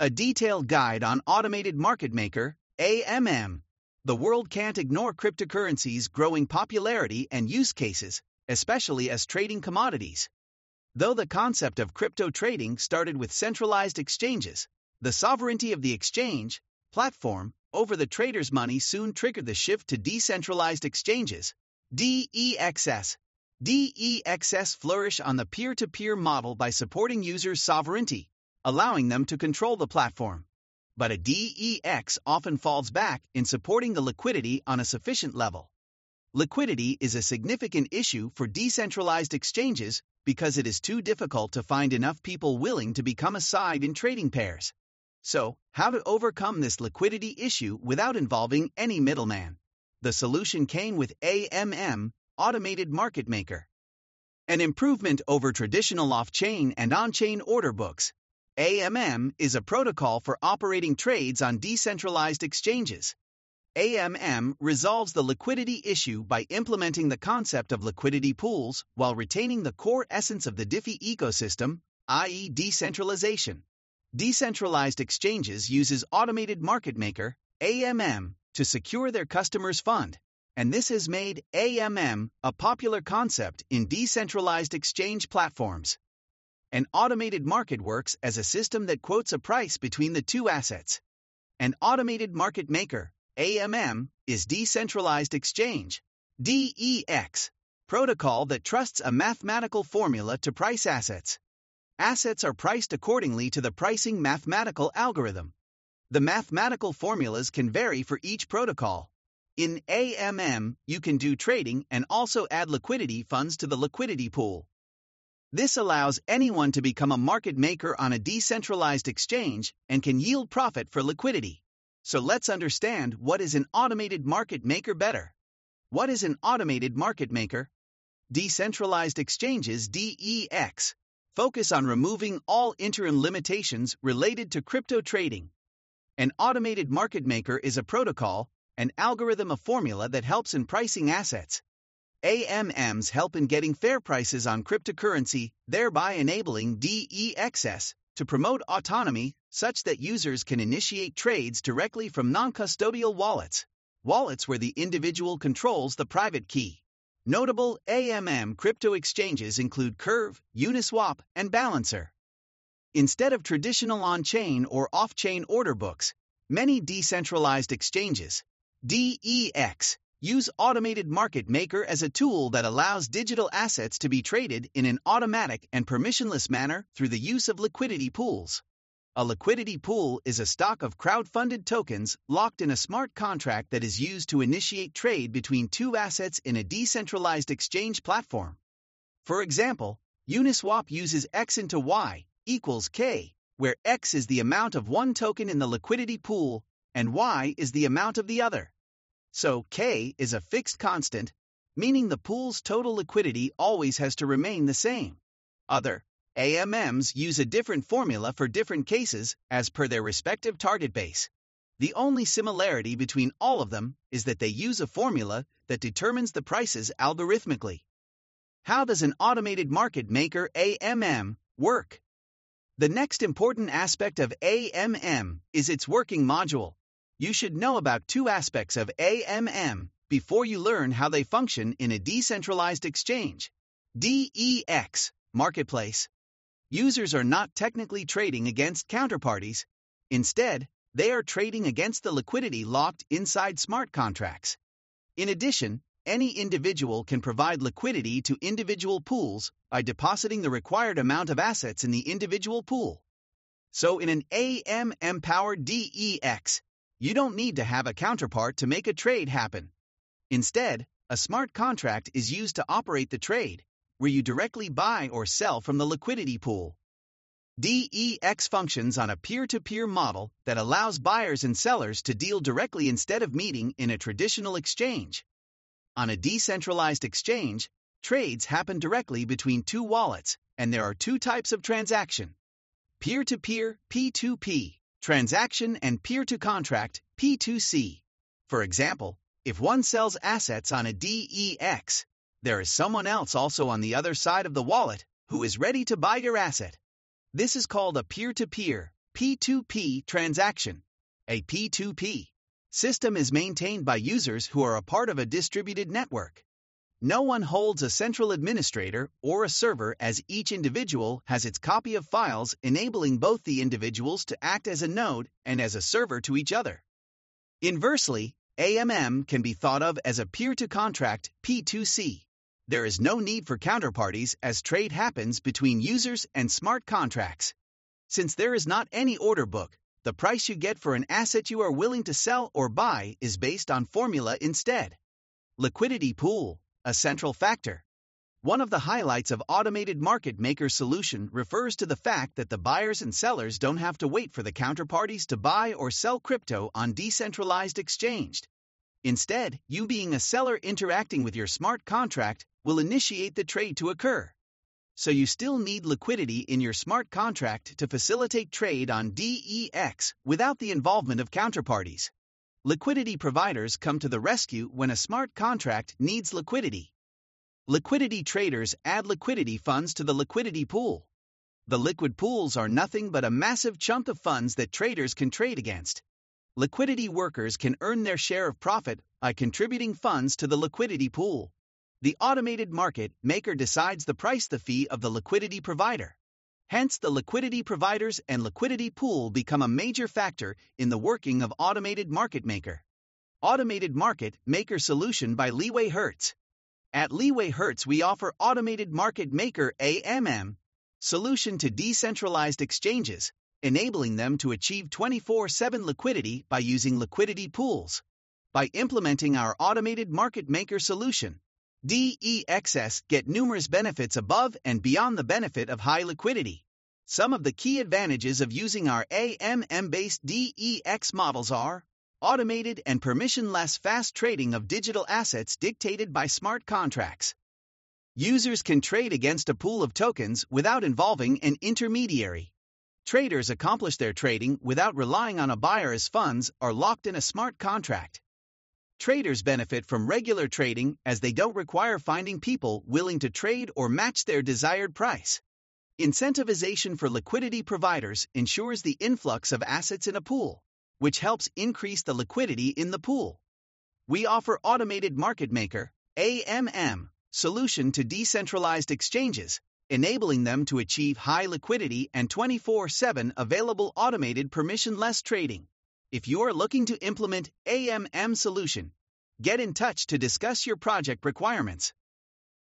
A detailed guide on automated market maker, AMM. The world can't ignore cryptocurrencies' growing popularity and use cases, especially as trading commodities. Though the concept of crypto trading started with centralized exchanges, the sovereignty of the exchange platform over the trader's money soon triggered the shift to decentralized exchanges, DEXs. DEXs flourish on the peer to peer model by supporting users' sovereignty, allowing them to control the platform. But a DEX often falls back in supporting the liquidity on a sufficient level. Liquidity is a significant issue for decentralized exchanges because it is too difficult to find enough people willing to become a side in trading pairs. So, how to overcome this liquidity issue without involving any middleman? The solution came with AMM, Automated Market Maker. An improvement over traditional off chain and on chain order books. AMM is a protocol for operating trades on decentralized exchanges. AMM resolves the liquidity issue by implementing the concept of liquidity pools while retaining the core essence of the DeFi ecosystem, i.e., decentralization. Decentralized exchanges uses automated market maker, AMM, to secure their customers' fund, and this has made AMM a popular concept in decentralized exchange platforms. An automated market works as a system that quotes a price between the two assets. An automated market maker, AMM, is decentralized exchange, DEX, protocol that trusts a mathematical formula to price assets. Assets are priced accordingly to the pricing mathematical algorithm. The mathematical formulas can vary for each protocol. In AMM, you can do trading and also add liquidity funds to the liquidity pool. This allows anyone to become a market maker on a decentralized exchange and can yield profit for liquidity. So let's understand what is an automated market maker better. What is an automated market maker? Decentralized exchanges DEX focus on removing all interim limitations related to crypto trading. An automated market maker is a protocol, an algorithm, a formula that helps in pricing assets. AMMs help in getting fair prices on cryptocurrency, thereby enabling DEXs to promote autonomy such that users can initiate trades directly from non custodial wallets, wallets where the individual controls the private key. Notable AMM crypto exchanges include Curve, Uniswap, and Balancer. Instead of traditional on chain or off chain order books, many decentralized exchanges, DEX, use Automated Market Maker as a tool that allows digital assets to be traded in an automatic and permissionless manner through the use of liquidity pools. A liquidity pool is a stock of crowd-funded tokens locked in a smart contract that is used to initiate trade between two assets in a decentralized exchange platform. For example, Uniswap uses X into Y equals K, where X is the amount of one token in the liquidity pool and Y is the amount of the other. So K is a fixed constant, meaning the pool's total liquidity always has to remain the same. Other AMMs use a different formula for different cases as per their respective target base. The only similarity between all of them is that they use a formula that determines the prices algorithmically. How does an automated market maker AMM work? The next important aspect of AMM is its working module. You should know about two aspects of AMM before you learn how they function in a decentralized exchange. DEX, Marketplace. Users are not technically trading against counterparties. Instead, they are trading against the liquidity locked inside smart contracts. In addition, any individual can provide liquidity to individual pools by depositing the required amount of assets in the individual pool. So, in an AMM powered DEX, you don't need to have a counterpart to make a trade happen. Instead, a smart contract is used to operate the trade, where you directly buy or sell from the liquidity pool. DEX functions on a peer to peer model that allows buyers and sellers to deal directly instead of meeting in a traditional exchange. On a decentralized exchange, trades happen directly between two wallets, and there are two types of transaction peer to peer, P2P, transaction and peer to contract, P2C. For example, if one sells assets on a DEX, there is someone else also on the other side of the wallet who is ready to buy your asset. This is called a peer to peer, P2P transaction. A P2P system is maintained by users who are a part of a distributed network. No one holds a central administrator or a server as each individual has its copy of files enabling both the individuals to act as a node and as a server to each other. Inversely, AMM can be thought of as a peer-to-contract P2C. There is no need for counterparties as trade happens between users and smart contracts. Since there is not any order book, the price you get for an asset you are willing to sell or buy is based on formula instead. Liquidity pool a central factor. One of the highlights of automated market maker solution refers to the fact that the buyers and sellers don't have to wait for the counterparties to buy or sell crypto on decentralized exchange. Instead, you being a seller interacting with your smart contract will initiate the trade to occur. So you still need liquidity in your smart contract to facilitate trade on DEX without the involvement of counterparties. Liquidity providers come to the rescue when a smart contract needs liquidity. Liquidity traders add liquidity funds to the liquidity pool. The liquid pools are nothing but a massive chunk of funds that traders can trade against. Liquidity workers can earn their share of profit by contributing funds to the liquidity pool. The automated market maker decides the price the fee of the liquidity provider. Hence, the liquidity providers and liquidity pool become a major factor in the working of Automated Market Maker. Automated Market Maker Solution by Leeway Hertz. At Leeway Hertz, we offer Automated Market Maker AMM solution to decentralized exchanges, enabling them to achieve 24 7 liquidity by using liquidity pools. By implementing our Automated Market Maker solution, DEXS get numerous benefits above and beyond the benefit of high liquidity. Some of the key advantages of using our AMM based DEX models are automated and permissionless fast trading of digital assets dictated by smart contracts. Users can trade against a pool of tokens without involving an intermediary. Traders accomplish their trading without relying on a buyer as funds are locked in a smart contract. Traders benefit from regular trading as they don't require finding people willing to trade or match their desired price. Incentivization for liquidity providers ensures the influx of assets in a pool, which helps increase the liquidity in the pool. We offer Automated Market Maker, AMM, solution to decentralized exchanges, enabling them to achieve high liquidity and 24 7 available automated permissionless trading. If you are looking to implement AMM solution, get in touch to discuss your project requirements.